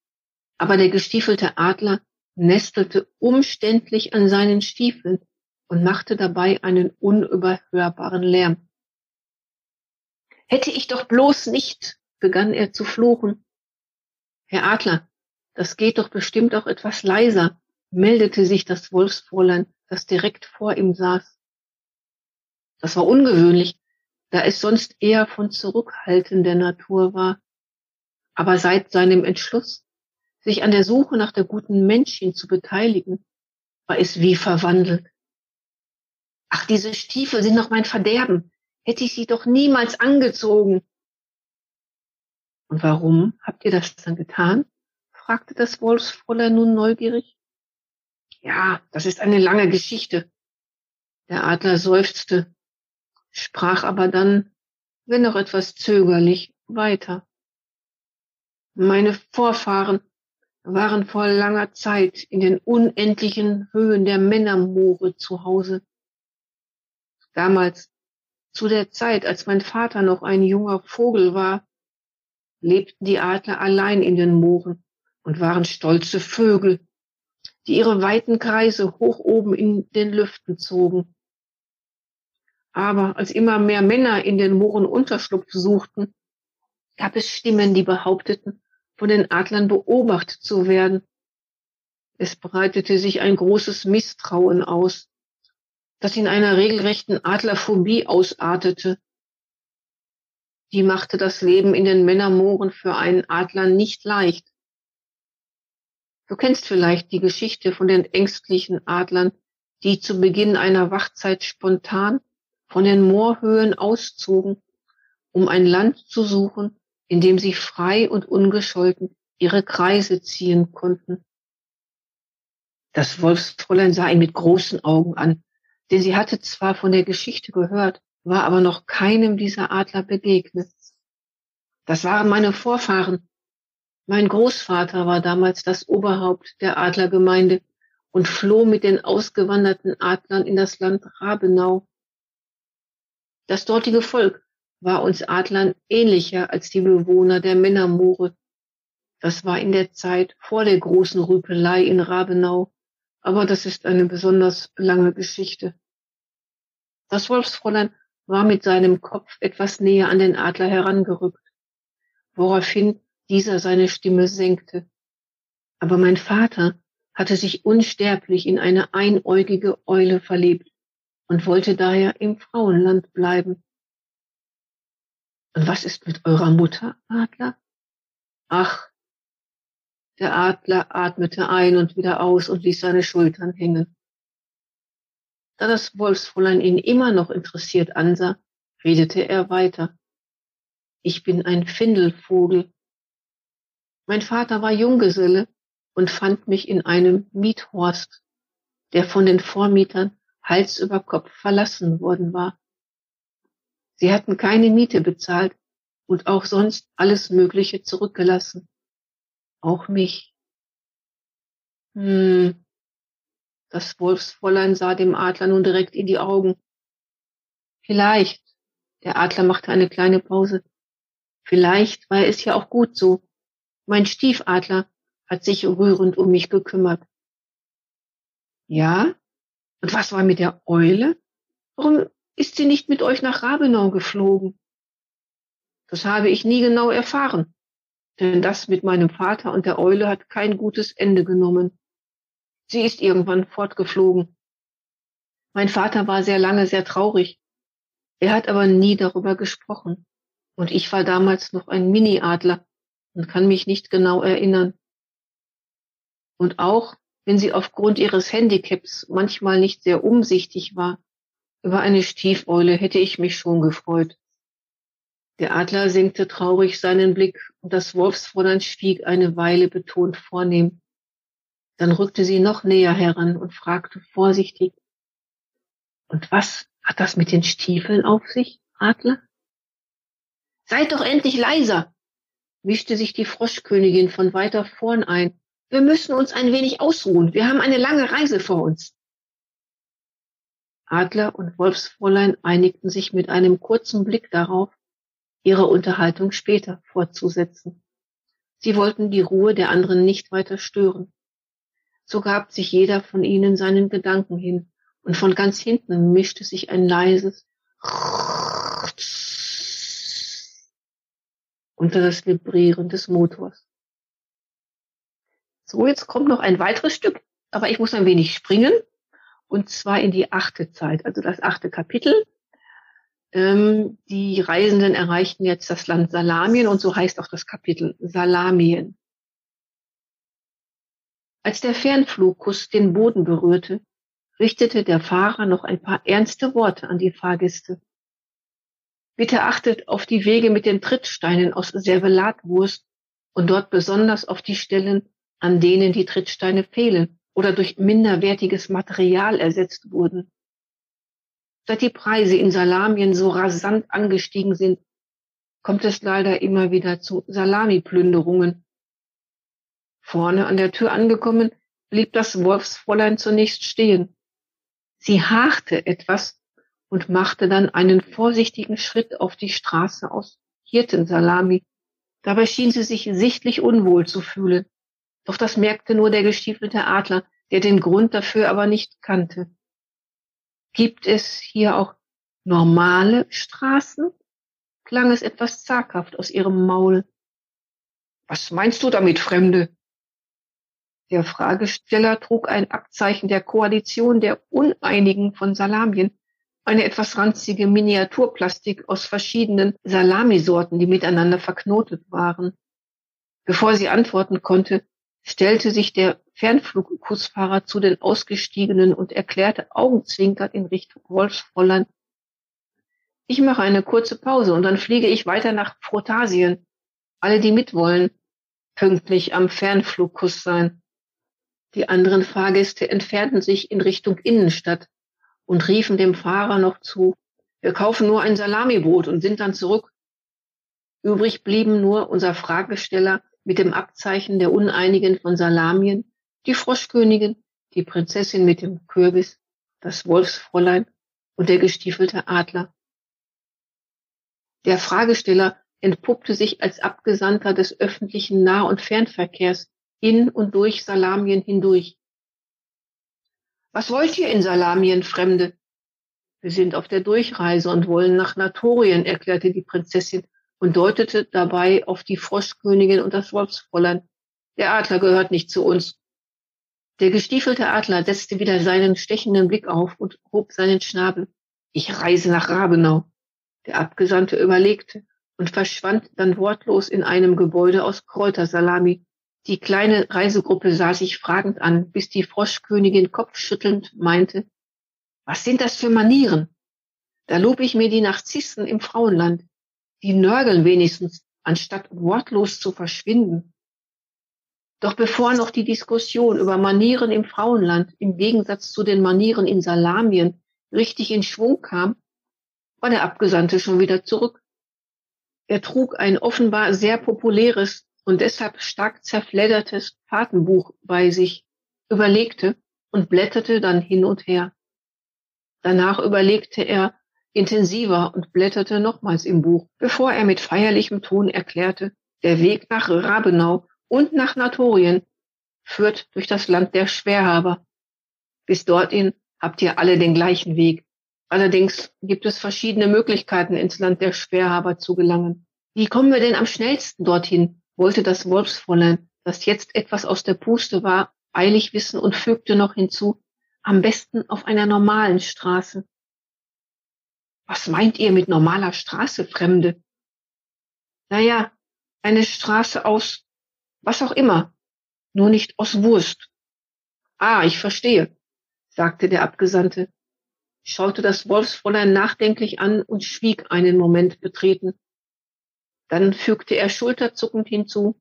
Aber der gestiefelte Adler nestelte umständlich an seinen Stiefeln und machte dabei einen unüberhörbaren Lärm. Hätte ich doch bloß nicht, begann er zu fluchen. Herr Adler, das geht doch bestimmt auch etwas leiser, meldete sich das Wolfsfräulein, das direkt vor ihm saß. Das war ungewöhnlich, da es sonst eher von zurückhaltender Natur war. Aber seit seinem Entschluss, sich an der Suche nach der guten Männchen zu beteiligen, war es wie verwandelt. Ach, diese Stiefel sind noch mein Verderben. Hätte ich sie doch niemals angezogen. Und warum habt ihr das dann getan? fragte das Wolfsfräulein nun neugierig. Ja, das ist eine lange Geschichte. Der Adler seufzte, sprach aber dann, wenn noch etwas zögerlich, weiter. Meine Vorfahren waren vor langer Zeit in den unendlichen Höhen der Männermoore zu Hause. Damals, zu der Zeit, als mein Vater noch ein junger Vogel war, lebten die Adler allein in den Mooren und waren stolze Vögel, die ihre weiten Kreise hoch oben in den Lüften zogen. Aber als immer mehr Männer in den Mooren Unterschlupf suchten, gab es Stimmen, die behaupteten, von den Adlern beobachtet zu werden. Es breitete sich ein großes Misstrauen aus, das in einer regelrechten Adlerphobie ausartete. Die machte das Leben in den Männermooren für einen Adler nicht leicht. Du kennst vielleicht die Geschichte von den ängstlichen Adlern, die zu Beginn einer Wachzeit spontan von den Moorhöhen auszogen, um ein Land zu suchen, in dem sie frei und ungescholten ihre Kreise ziehen konnten. Das Wolfsfräulein sah ihn mit großen Augen an, denn sie hatte zwar von der Geschichte gehört, war aber noch keinem dieser Adler begegnet. Das waren meine Vorfahren, mein Großvater war damals das Oberhaupt der Adlergemeinde und floh mit den ausgewanderten Adlern in das Land Rabenau. Das dortige Volk war uns Adlern ähnlicher als die Bewohner der Männermoore. Das war in der Zeit vor der großen Rüpelei in Rabenau, aber das ist eine besonders lange Geschichte. Das Wolfsfräulein war mit seinem Kopf etwas näher an den Adler herangerückt, woraufhin dieser seine Stimme senkte. Aber mein Vater hatte sich unsterblich in eine einäugige Eule verliebt und wollte daher im Frauenland bleiben. Und was ist mit eurer Mutter, Adler? Ach, der Adler atmete ein und wieder aus und ließ seine Schultern hängen. Da das Wolfsfräulein ihn immer noch interessiert ansah, redete er weiter. Ich bin ein Findelvogel mein Vater war Junggeselle und fand mich in einem Miethorst, der von den Vormietern Hals über Kopf verlassen worden war. Sie hatten keine Miete bezahlt und auch sonst alles Mögliche zurückgelassen. Auch mich. Hm. Das Wolfsfräulein sah dem Adler nun direkt in die Augen. Vielleicht, der Adler machte eine kleine Pause, vielleicht war es ja auch gut so, mein Stiefadler hat sich rührend um mich gekümmert. Ja? Und was war mit der Eule? Warum ist sie nicht mit euch nach Rabenau geflogen? Das habe ich nie genau erfahren, denn das mit meinem Vater und der Eule hat kein gutes Ende genommen. Sie ist irgendwann fortgeflogen. Mein Vater war sehr lange sehr traurig. Er hat aber nie darüber gesprochen. Und ich war damals noch ein Mini-Adler und kann mich nicht genau erinnern. Und auch wenn sie aufgrund ihres Handicaps manchmal nicht sehr umsichtig war, über eine Stiefeule hätte ich mich schon gefreut. Der Adler senkte traurig seinen Blick und das Wolfsfräulein schwieg eine Weile betont vornehm. Dann rückte sie noch näher heran und fragte vorsichtig, und was hat das mit den Stiefeln auf sich, Adler? Seid doch endlich leiser, mischte sich die Froschkönigin von weiter vorn ein. Wir müssen uns ein wenig ausruhen. Wir haben eine lange Reise vor uns. Adler und Wolfsfräulein einigten sich mit einem kurzen Blick darauf, ihre Unterhaltung später fortzusetzen. Sie wollten die Ruhe der anderen nicht weiter stören. So gab sich jeder von ihnen seinen Gedanken hin, und von ganz hinten mischte sich ein leises unter das Vibrieren des Motors. So, jetzt kommt noch ein weiteres Stück, aber ich muss ein wenig springen, und zwar in die achte Zeit, also das achte Kapitel. Ähm, die Reisenden erreichten jetzt das Land Salamien und so heißt auch das Kapitel Salamien. Als der Fernflugkuss den Boden berührte, richtete der Fahrer noch ein paar ernste Worte an die Fahrgäste. Bitte achtet auf die Wege mit den Trittsteinen aus Servelatwurst und dort besonders auf die Stellen, an denen die Trittsteine fehlen oder durch minderwertiges Material ersetzt wurden. Seit die Preise in Salamien so rasant angestiegen sind, kommt es leider immer wieder zu Salamiplünderungen. Vorne an der Tür angekommen, blieb das Wolfsfräulein zunächst stehen. Sie harrte etwas und machte dann einen vorsichtigen Schritt auf die Straße aus Hirtensalami. Dabei schien sie sich sichtlich unwohl zu fühlen. Doch das merkte nur der gestiefelte Adler, der den Grund dafür aber nicht kannte. Gibt es hier auch normale Straßen? klang es etwas zaghaft aus ihrem Maul. Was meinst du damit, Fremde? Der Fragesteller trug ein Abzeichen der Koalition der Uneinigen von Salamien, eine etwas ranzige Miniaturplastik aus verschiedenen Salamisorten, die miteinander verknotet waren. Bevor sie antworten konnte, stellte sich der Fernflugkusfahrer zu den Ausgestiegenen und erklärte augenzwinkert in Richtung Wolfsfräulein, ich mache eine kurze Pause und dann fliege ich weiter nach Frotasien. Alle, die mitwollen, pünktlich am Fernflugkuss sein. Die anderen Fahrgäste entfernten sich in Richtung Innenstadt und riefen dem Fahrer noch zu, wir kaufen nur ein Salamibrot und sind dann zurück. Übrig blieben nur unser Fragesteller mit dem Abzeichen der Uneinigen von Salamien, die Froschkönigin, die Prinzessin mit dem Kürbis, das Wolfsfräulein und der gestiefelte Adler. Der Fragesteller entpuppte sich als Abgesandter des öffentlichen Nah- und Fernverkehrs in und durch Salamien hindurch. Was wollt ihr in Salamien, Fremde? Wir sind auf der Durchreise und wollen nach Natorien, erklärte die Prinzessin und deutete dabei auf die Froschkönigin und das Wolfsfräulein. Der Adler gehört nicht zu uns. Der gestiefelte Adler setzte wieder seinen stechenden Blick auf und hob seinen Schnabel. Ich reise nach Rabenau. Der Abgesandte überlegte und verschwand dann wortlos in einem Gebäude aus Kräutersalami. Die kleine Reisegruppe sah sich fragend an, bis die Froschkönigin kopfschüttelnd meinte, was sind das für Manieren? Da lob ich mir die Narzissen im Frauenland die nörgeln wenigstens, anstatt wortlos zu verschwinden. Doch bevor noch die Diskussion über Manieren im Frauenland im Gegensatz zu den Manieren in Salamien richtig in Schwung kam, war der Abgesandte schon wieder zurück. Er trug ein offenbar sehr populäres und deshalb stark zerfleddertes Fahrtenbuch bei sich, überlegte und blätterte dann hin und her. Danach überlegte er, intensiver und blätterte nochmals im Buch, bevor er mit feierlichem Ton erklärte, der Weg nach Rabenau und nach Natorien führt durch das Land der Schwerhaber. Bis dorthin habt ihr alle den gleichen Weg. Allerdings gibt es verschiedene Möglichkeiten, ins Land der Schwerhaber zu gelangen. Wie kommen wir denn am schnellsten dorthin? Wollte das Wolfsfräulein, das jetzt etwas aus der Puste war, eilig wissen und fügte noch hinzu, am besten auf einer normalen Straße. Was meint ihr mit normaler Straße, Fremde? Naja, eine Straße aus was auch immer, nur nicht aus Wurst. Ah, ich verstehe, sagte der Abgesandte, schaute das Wolfsfräulein nachdenklich an und schwieg einen Moment betreten. Dann fügte er schulterzuckend hinzu,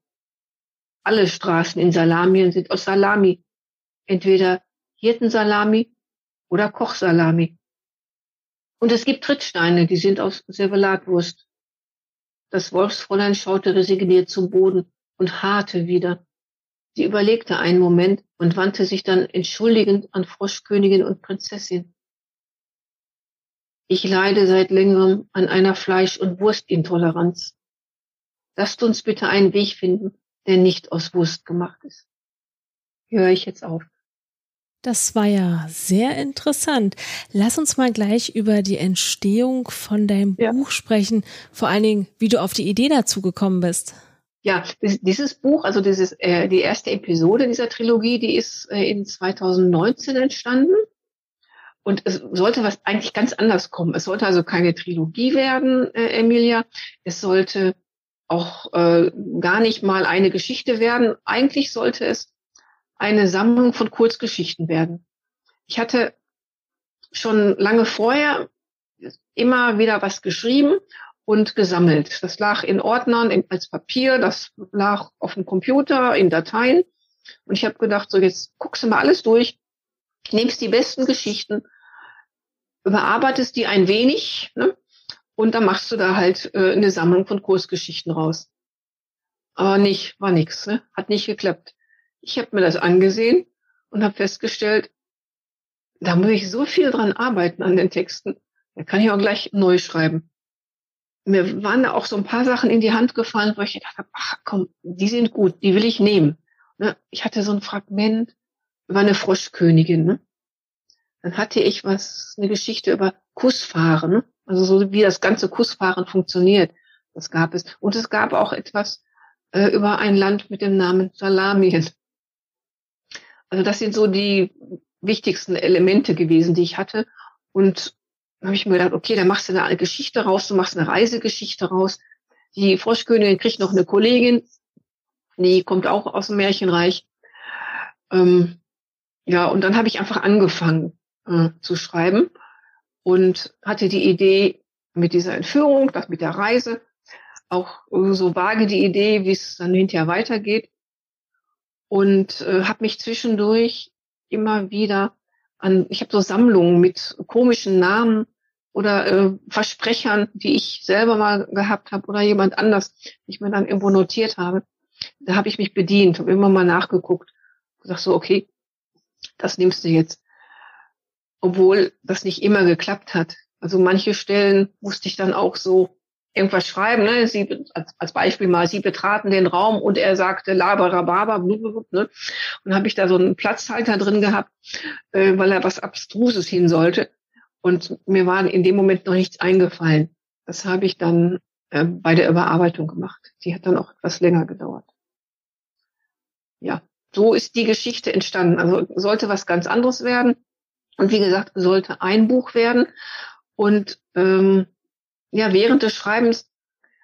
alle Straßen in Salamien sind aus Salami, entweder Hirtensalami oder Kochsalami. Und es gibt Trittsteine, die sind aus Servelatwurst. Das Wolfsfräulein schaute resigniert zum Boden und harrte wieder. Sie überlegte einen Moment und wandte sich dann entschuldigend an Froschkönigin und Prinzessin. Ich leide seit längerem an einer Fleisch- und Wurstintoleranz. Lasst uns bitte einen Weg finden, der nicht aus Wurst gemacht ist. Höre ich jetzt auf. Das war ja sehr interessant. Lass uns mal gleich über die Entstehung von deinem ja. Buch sprechen. Vor allen Dingen, wie du auf die Idee dazu gekommen bist. Ja, dieses Buch, also dieses, äh, die erste Episode dieser Trilogie, die ist äh, in 2019 entstanden. Und es sollte was eigentlich ganz anders kommen. Es sollte also keine Trilogie werden, äh, Emilia. Es sollte auch äh, gar nicht mal eine Geschichte werden. Eigentlich sollte es eine Sammlung von Kurzgeschichten werden. Ich hatte schon lange vorher immer wieder was geschrieben und gesammelt. Das lag in Ordnern als Papier, das lag auf dem Computer in Dateien. Und ich habe gedacht, so jetzt guckst du mal alles durch, nimmst die besten Geschichten, überarbeitest die ein wenig ne? Und dann machst du da halt äh, eine Sammlung von Kursgeschichten raus. Aber nicht, war nix, ne? hat nicht geklappt. Ich habe mir das angesehen und habe festgestellt, da muss ich so viel dran arbeiten an den Texten. Da kann ich auch gleich neu schreiben. Mir waren da auch so ein paar Sachen in die Hand gefallen, wo ich gedacht habe, ach komm, die sind gut, die will ich nehmen. Ne? Ich hatte so ein Fragment über eine Froschkönigin. Ne? Dann hatte ich was, eine Geschichte über Kussfahren, also so wie das ganze Kussfahren funktioniert. Das gab es. Und es gab auch etwas äh, über ein Land mit dem Namen Salamien. Also das sind so die wichtigsten Elemente gewesen, die ich hatte. Und dann habe ich mir gedacht, okay, dann machst du eine Geschichte raus, du machst eine Reisegeschichte raus. Die Froschkönigin kriegt noch eine Kollegin, die kommt auch aus dem Märchenreich. Ähm, ja, und dann habe ich einfach angefangen äh, zu schreiben und hatte die Idee mit dieser Entführung, das mit der Reise, auch so vage die Idee, wie es dann hinterher weitergeht und äh, habe mich zwischendurch immer wieder an, ich habe so Sammlungen mit komischen Namen oder äh, Versprechern, die ich selber mal gehabt habe oder jemand anders, die ich mir dann irgendwo notiert habe. Da habe ich mich bedient, habe immer mal nachgeguckt, gesagt so, okay, das nimmst du jetzt. Obwohl das nicht immer geklappt hat. Also manche Stellen musste ich dann auch so irgendwas schreiben, ne? Sie, als, als Beispiel mal, sie betraten den Raum und er sagte Labarababa, ne? Und habe ich da so einen Platzhalter drin gehabt, äh, weil er was Abstruses hin sollte. Und mir war in dem Moment noch nichts eingefallen. Das habe ich dann äh, bei der Überarbeitung gemacht. Die hat dann auch etwas länger gedauert. Ja, so ist die Geschichte entstanden. Also sollte was ganz anderes werden. Und wie gesagt, sollte ein Buch werden. Und ähm, ja, während des Schreibens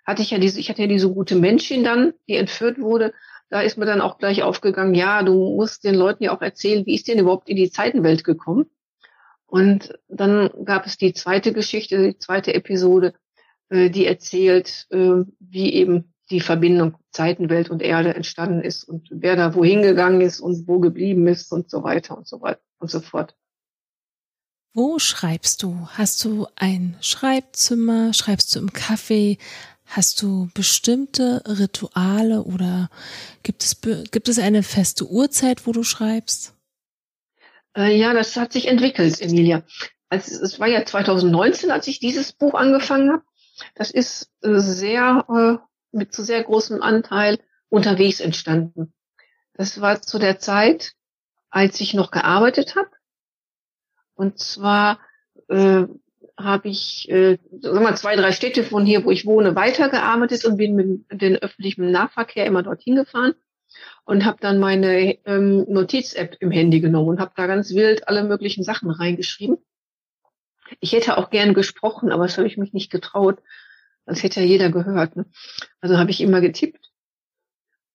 hatte ich ja diese, ich hatte ja diese gute Menschin dann, die entführt wurde. Da ist mir dann auch gleich aufgegangen, ja, du musst den Leuten ja auch erzählen, wie ist denn überhaupt in die Zeitenwelt gekommen? Und dann gab es die zweite Geschichte, die zweite Episode, äh, die erzählt, äh, wie eben die Verbindung Zeitenwelt und Erde entstanden ist und wer da wohin gegangen ist und wo geblieben ist und so weiter und so weiter und so fort. Wo schreibst du? Hast du ein Schreibzimmer? Schreibst du im Café? Hast du bestimmte Rituale oder gibt es, gibt es eine feste Uhrzeit, wo du schreibst? Äh, ja, das hat sich entwickelt, Emilia. Also, es war ja 2019, als ich dieses Buch angefangen habe. Das ist äh, sehr, äh, mit zu sehr großem Anteil unterwegs entstanden. Das war zu der Zeit, als ich noch gearbeitet habe und zwar äh, habe ich äh, sagen wir, zwei, drei Städte von hier, wo ich wohne, weitergearbeitet und bin mit dem öffentlichen Nahverkehr immer dorthin gefahren und habe dann meine ähm, Notiz-App im Handy genommen und habe da ganz wild alle möglichen Sachen reingeschrieben. Ich hätte auch gern gesprochen, aber das habe ich mich nicht getraut. Das hätte ja jeder gehört. Ne? Also habe ich immer getippt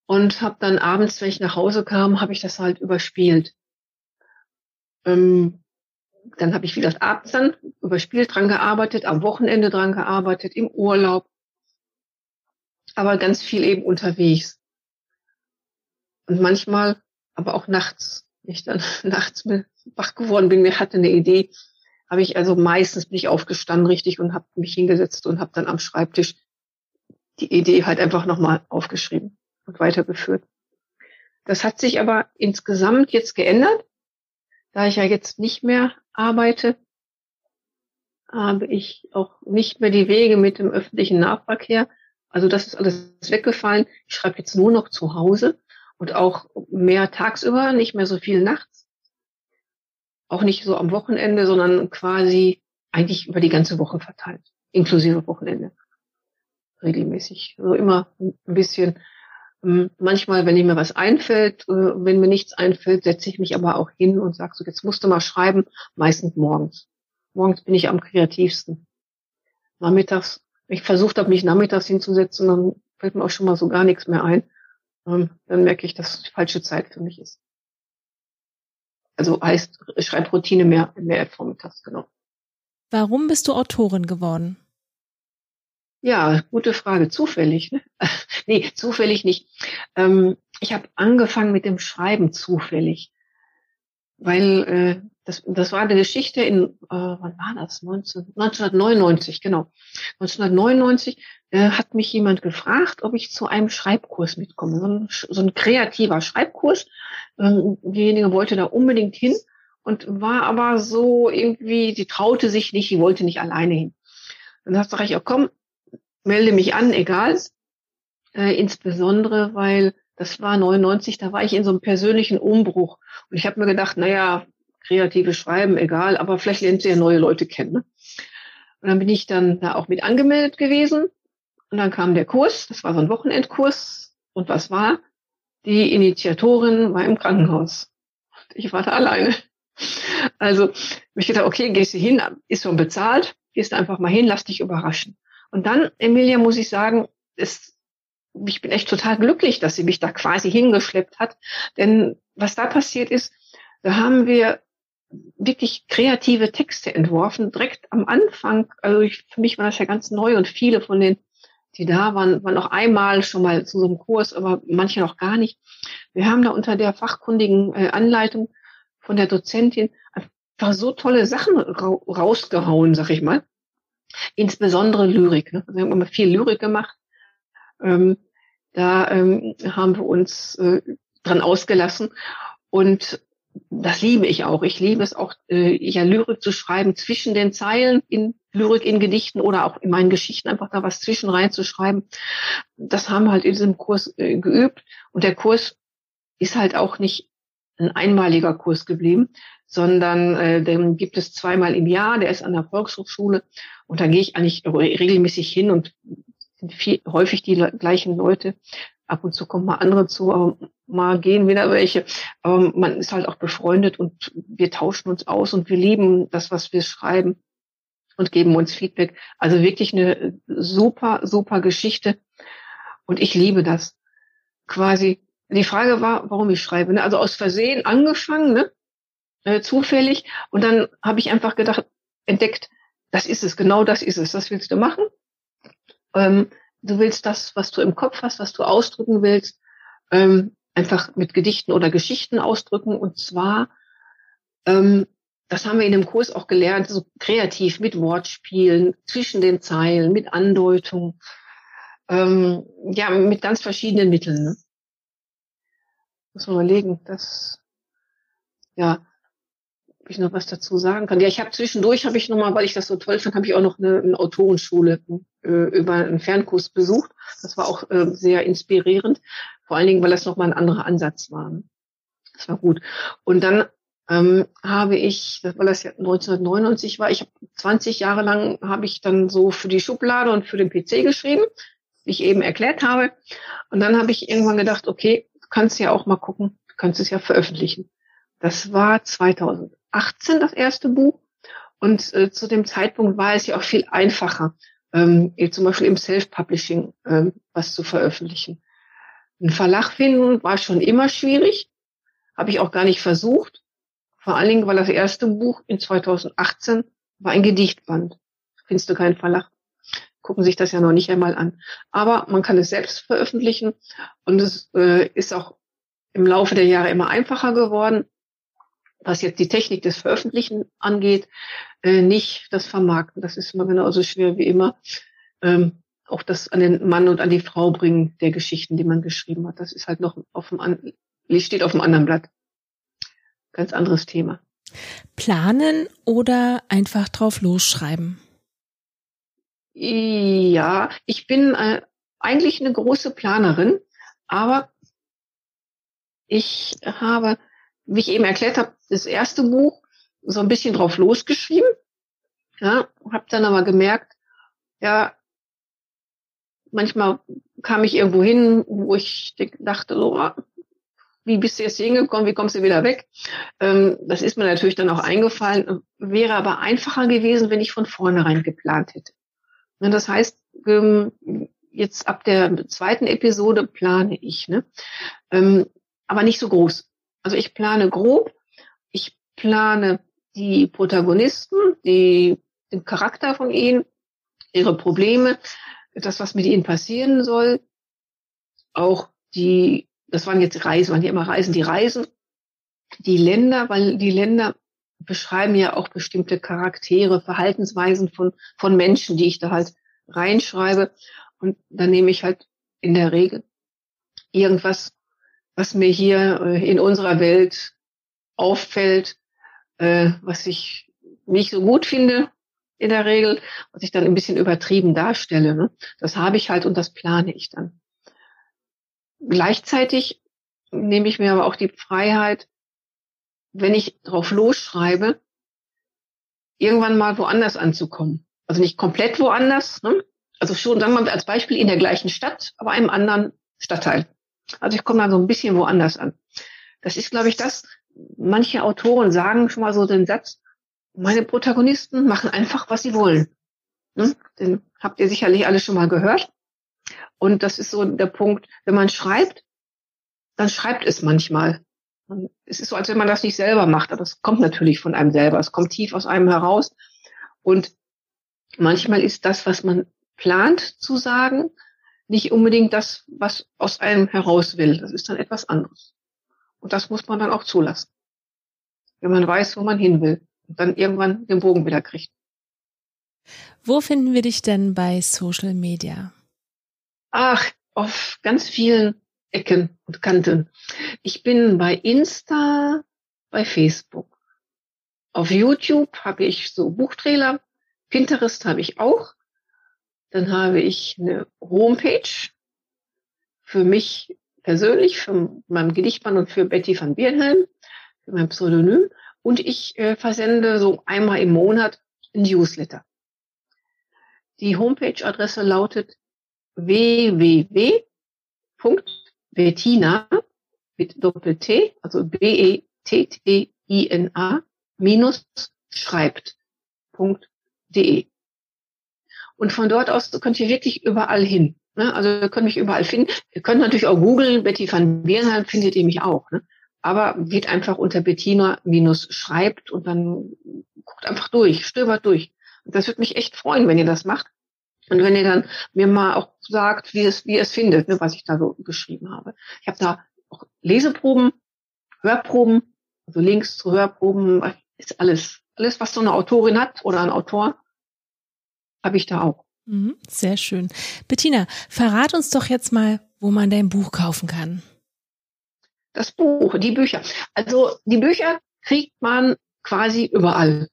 und habe dann abends, wenn ich nach Hause kam, habe ich das halt überspielt. Ähm, dann habe ich, wie gesagt, abends dann überspielt dran gearbeitet, am Wochenende dran gearbeitet, im Urlaub, aber ganz viel eben unterwegs. Und manchmal, aber auch nachts, wenn ich dann nachts wach geworden bin, mir hatte eine Idee, habe ich also meistens bin ich aufgestanden richtig und habe mich hingesetzt und habe dann am Schreibtisch die Idee halt einfach nochmal aufgeschrieben und weitergeführt. Das hat sich aber insgesamt jetzt geändert, da ich ja jetzt nicht mehr arbeite, habe ich auch nicht mehr die Wege mit dem öffentlichen Nahverkehr. Also das ist alles weggefallen. Ich schreibe jetzt nur noch zu Hause und auch mehr tagsüber, nicht mehr so viel nachts. Auch nicht so am Wochenende, sondern quasi eigentlich über die ganze Woche verteilt, inklusive Wochenende. Regelmäßig. Also immer ein bisschen. Ähm, manchmal, wenn mir was einfällt, äh, wenn mir nichts einfällt, setze ich mich aber auch hin und sage so, jetzt musst du mal schreiben, meistens morgens. Morgens bin ich am kreativsten. Nachmittags, ich versucht habe, mich nachmittags hinzusetzen, dann fällt mir auch schon mal so gar nichts mehr ein. Ähm, dann merke ich, dass es die falsche Zeit für mich ist. Also heißt Schreibroutine mehr, mehr vormittags, genau. Warum bist du Autorin geworden? Ja, gute Frage. Zufällig. Ne? nee, zufällig nicht. Ähm, ich habe angefangen mit dem Schreiben zufällig, weil äh, das, das war eine Geschichte in, äh, wann war das? 19, 1999, genau. 1999 äh, hat mich jemand gefragt, ob ich zu einem Schreibkurs mitkomme. So ein, so ein kreativer Schreibkurs. Ähm, diejenige wollte da unbedingt hin und war aber so irgendwie, die traute sich nicht, die wollte nicht alleine hin. Dann sage ich, auch komm, melde mich an, egal. Äh, insbesondere, weil das war 99, da war ich in so einem persönlichen Umbruch. Und ich habe mir gedacht, naja, kreatives Schreiben, egal, aber vielleicht lernt sie ja neue Leute kennen. Ne? Und dann bin ich dann da auch mit angemeldet gewesen. Und dann kam der Kurs, das war so ein Wochenendkurs. Und was war? Die Initiatorin war im Krankenhaus. Ich war da alleine. Also ich gedacht, okay, gehst du hin, ist schon bezahlt, gehst einfach mal hin, lass dich überraschen. Und dann, Emilia, muss ich sagen, ist, ich bin echt total glücklich, dass sie mich da quasi hingeschleppt hat. Denn was da passiert ist, da haben wir wirklich kreative Texte entworfen, direkt am Anfang. Also ich, für mich war das ja ganz neu und viele von den, die da waren, waren noch einmal schon mal zu so einem Kurs, aber manche noch gar nicht. Wir haben da unter der fachkundigen äh, Anleitung von der Dozentin einfach so tolle Sachen ra rausgehauen, sag ich mal. Insbesondere Lyrik. Ne? Wir haben immer viel Lyrik gemacht. Ähm, da ähm, haben wir uns äh, dran ausgelassen. Und das liebe ich auch. Ich liebe es auch, äh, ja, Lyrik zu schreiben zwischen den Zeilen in Lyrik in Gedichten oder auch in meinen Geschichten einfach da was zwischen reinzuschreiben. Das haben wir halt in diesem Kurs äh, geübt. Und der Kurs ist halt auch nicht ein einmaliger Kurs geblieben, sondern äh, den gibt es zweimal im Jahr. Der ist an der Volkshochschule und da gehe ich eigentlich regelmäßig hin und sind viel, häufig die gleichen Leute. Ab und zu kommen mal andere zu, aber mal gehen wieder welche. Aber man ist halt auch befreundet und wir tauschen uns aus und wir lieben das, was wir schreiben und geben uns Feedback. Also wirklich eine super, super Geschichte. Und ich liebe das. Quasi, die Frage war, warum ich schreibe. Ne? Also aus Versehen angefangen, ne? Äh, zufällig. Und dann habe ich einfach gedacht, entdeckt, das ist es, genau das ist es. Das willst du machen. Ähm, du willst das, was du im Kopf hast, was du ausdrücken willst, ähm, einfach mit Gedichten oder Geschichten ausdrücken. Und zwar, ähm, das haben wir in dem Kurs auch gelernt, so kreativ mit Wortspielen, zwischen den Zeilen, mit Andeutung, ähm, ja, mit ganz verschiedenen Mitteln. Ne? Muss man überlegen, das, ja, ob ich noch was dazu sagen kann. Ja, ich habe zwischendurch, habe ich nochmal, weil ich das so toll fand, habe ich auch noch eine, eine Autorenschule äh, über einen Fernkurs besucht. Das war auch äh, sehr inspirierend, vor allen Dingen, weil das nochmal ein anderer Ansatz war. Das war gut. Und dann ähm, habe ich, weil das ja 1999 war, ich habe 20 Jahre lang habe ich dann so für die Schublade und für den PC geschrieben, wie ich eben erklärt habe. Und dann habe ich irgendwann gedacht, okay, du kannst ja auch mal gucken, du kannst es ja veröffentlichen. Das war 2018 das erste Buch. Und äh, zu dem Zeitpunkt war es ja auch viel einfacher, ähm, zum Beispiel im Self-Publishing ähm, was zu veröffentlichen. Ein Verlag finden war schon immer schwierig, habe ich auch gar nicht versucht. Vor allen Dingen, weil das erste Buch in 2018 war ein Gedichtband. Findest du keinen Verlag? Gucken sich das ja noch nicht einmal an. Aber man kann es selbst veröffentlichen und es äh, ist auch im Laufe der Jahre immer einfacher geworden was jetzt die Technik des Veröffentlichen angeht, äh, nicht das Vermarkten. Das ist immer genauso schwer wie immer. Ähm, auch das an den Mann und an die Frau bringen der Geschichten, die man geschrieben hat. Das ist halt noch auf dem, an steht auf dem anderen Blatt. Ganz anderes Thema. Planen oder einfach drauf losschreiben? Ja, ich bin äh, eigentlich eine große Planerin, aber ich habe, wie ich eben erklärt habe, das erste Buch so ein bisschen drauf losgeschrieben. Ja, habe dann aber gemerkt, ja, manchmal kam ich irgendwo hin, wo ich dachte, so, ah, wie bist du jetzt hingekommen, wie kommst du wieder weg? Ähm, das ist mir natürlich dann auch eingefallen, wäre aber einfacher gewesen, wenn ich von vornherein geplant hätte. Und das heißt, ähm, jetzt ab der zweiten Episode plane ich, ne? Ähm, aber nicht so groß. Also ich plane grob, ich plane die Protagonisten, die, den Charakter von ihnen, ihre Probleme, das, was mit ihnen passieren soll, auch die, das waren jetzt Reisen, waren ja immer Reisen, die Reisen, die Länder, weil die Länder beschreiben ja auch bestimmte Charaktere, Verhaltensweisen von, von Menschen, die ich da halt reinschreibe. Und dann nehme ich halt in der Regel irgendwas, was mir hier äh, in unserer Welt auffällt, äh, was ich nicht so gut finde in der Regel, was ich dann ein bisschen übertrieben darstelle. Ne? Das habe ich halt und das plane ich dann. Gleichzeitig nehme ich mir aber auch die Freiheit, wenn ich drauf losschreibe, irgendwann mal woanders anzukommen. Also nicht komplett woanders, ne? also schon, sagen wir mal als Beispiel in der gleichen Stadt, aber einem anderen Stadtteil. Also ich komme dann so ein bisschen woanders an. Das ist, glaube ich, das, manche Autoren sagen schon mal so den Satz, meine Protagonisten machen einfach, was sie wollen. Ne? Den habt ihr sicherlich alle schon mal gehört. Und das ist so der Punkt, wenn man schreibt, dann schreibt es manchmal. Es ist so, als wenn man das nicht selber macht, aber es kommt natürlich von einem selber. Es kommt tief aus einem heraus. Und manchmal ist das, was man plant zu sagen, nicht unbedingt das, was aus einem heraus will. Das ist dann etwas anderes. Und das muss man dann auch zulassen. Wenn man weiß, wo man hin will und dann irgendwann den Bogen wieder kriegt. Wo finden wir dich denn bei Social Media? Ach, auf ganz vielen Ecken und Kanten. Ich bin bei Insta, bei Facebook. Auf YouTube habe ich so Buchtrailer. Pinterest habe ich auch. Dann habe ich eine Homepage für mich persönlich, für meinen Gedichtmann und für Betty van Bierhelm, für mein Pseudonym. Und ich äh, versende so einmal im Monat ein Newsletter. Die Homepage-Adresse lautet www.bettina mit Doppel-T, also B-E-T-T-I-N-A minus schreibt.de. Und von dort aus könnt ihr wirklich überall hin. Ne? Also ihr könnt mich überall finden. Ihr könnt natürlich auch googeln, Betty van Bierenheim findet ihr mich auch. Ne? Aber geht einfach unter Bettina minus schreibt und dann guckt einfach durch, stöbert durch. Das würde mich echt freuen, wenn ihr das macht. Und wenn ihr dann mir mal auch sagt, wie es, wie es findet, ne, was ich da so geschrieben habe. Ich habe da auch Leseproben, Hörproben, also Links zu Hörproben, ist alles. Alles, was so eine Autorin hat oder ein Autor, habe ich da auch. Mhm, sehr schön. Bettina, verrat uns doch jetzt mal, wo man dein Buch kaufen kann. Das Buch, die Bücher. Also die Bücher kriegt man quasi überall,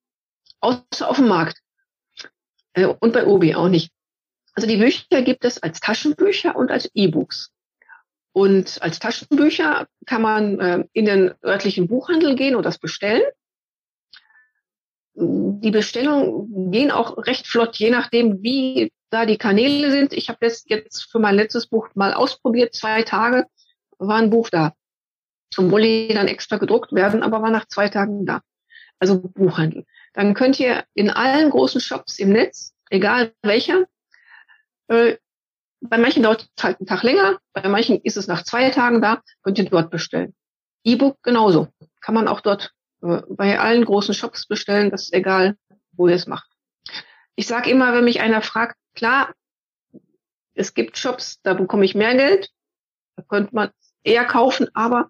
außer auf dem Markt äh, und bei Obi auch nicht. Also die Bücher gibt es als Taschenbücher und als E-Books. Und als Taschenbücher kann man äh, in den örtlichen Buchhandel gehen und das bestellen die Bestellungen gehen auch recht flott, je nachdem, wie da die Kanäle sind. Ich habe das jetzt für mein letztes Buch mal ausprobiert. Zwei Tage war ein Buch da. Obwohl die dann extra gedruckt werden, aber war nach zwei Tagen da. Also Buchhandel. Dann könnt ihr in allen großen Shops im Netz, egal welcher, äh, bei manchen dauert es halt einen Tag länger, bei manchen ist es nach zwei Tagen da, könnt ihr dort bestellen. E-Book genauso. Kann man auch dort bei allen großen Shops bestellen, das ist egal, wo ihr es macht. Ich sage immer, wenn mich einer fragt, klar, es gibt Shops, da bekomme ich mehr Geld, da könnte man eher kaufen, aber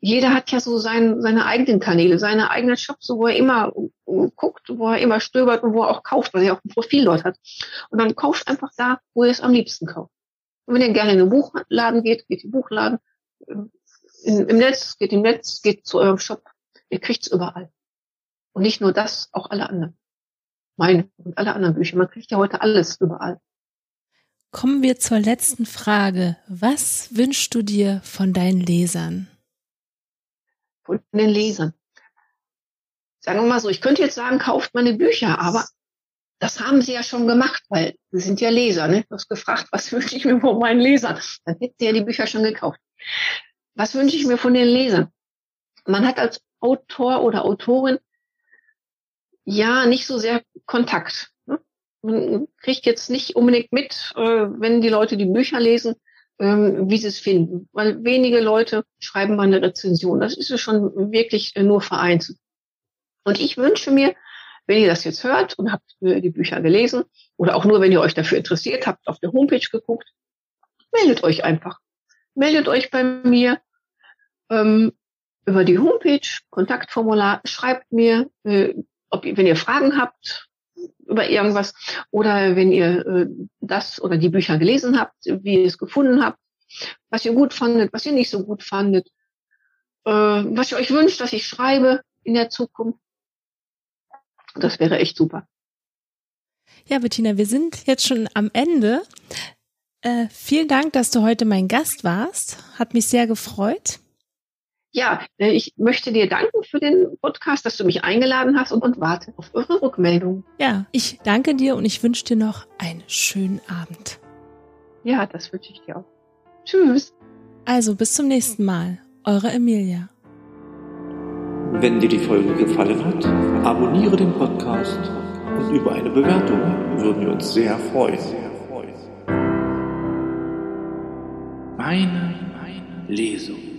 jeder hat ja so sein, seine eigenen Kanäle, seine eigenen Shops, wo er immer guckt, wo er immer stöbert und wo er auch kauft, weil er auch ein Profil dort hat. Und dann kauft einfach da, wo er es am liebsten kauft. Und wenn ihr gerne in den Buchladen geht, geht in den Buchladen, in, im Netz, geht im Netz, geht zu eurem Shop, Ihr kriegt's überall. Und nicht nur das, auch alle anderen. Meine und alle anderen Bücher. Man kriegt ja heute alles überall. Kommen wir zur letzten Frage. Was wünschst du dir von deinen Lesern? Von den Lesern. Sagen wir mal so, ich könnte jetzt sagen, kauft meine Bücher, aber das haben sie ja schon gemacht, weil sie sind ja Leser. Ne? Du hast gefragt, was wünsche ich mir von meinen Lesern? Dann hätten sie ja die Bücher schon gekauft. Was wünsche ich mir von den Lesern? Man hat als Autor oder Autorin ja nicht so sehr Kontakt man kriegt jetzt nicht unbedingt mit, äh, wenn die Leute die Bücher lesen, ähm, wie sie es finden. Weil wenige Leute schreiben mal eine Rezension. Das ist ja schon wirklich äh, nur vereinzelt. Und ich wünsche mir, wenn ihr das jetzt hört und habt die Bücher gelesen oder auch nur, wenn ihr euch dafür interessiert habt, auf der Homepage geguckt, meldet euch einfach. Meldet euch bei mir ähm, über die Homepage, Kontaktformular, schreibt mir, äh, ob, wenn ihr Fragen habt, über irgendwas oder wenn ihr äh, das oder die Bücher gelesen habt, wie ihr es gefunden habt, was ihr gut fandet, was ihr nicht so gut fandet, äh, was ihr euch wünscht, dass ich schreibe in der Zukunft. Das wäre echt super. Ja, Bettina, wir sind jetzt schon am Ende. Äh, vielen Dank, dass du heute mein Gast warst. Hat mich sehr gefreut. Ja, äh, ich möchte dir danken für den Podcast, dass du mich eingeladen hast und, und warte auf eure Rückmeldung. Ja, ich danke dir und ich wünsche dir noch einen schönen Abend. Ja, das wünsche ich dir auch. Tschüss. Also bis zum nächsten Mal. Eure Emilia. Wenn dir die Folge gefallen hat, abonniere den Podcast und über eine Bewertung würden wir uns sehr freuen. Meine, meine Lesung.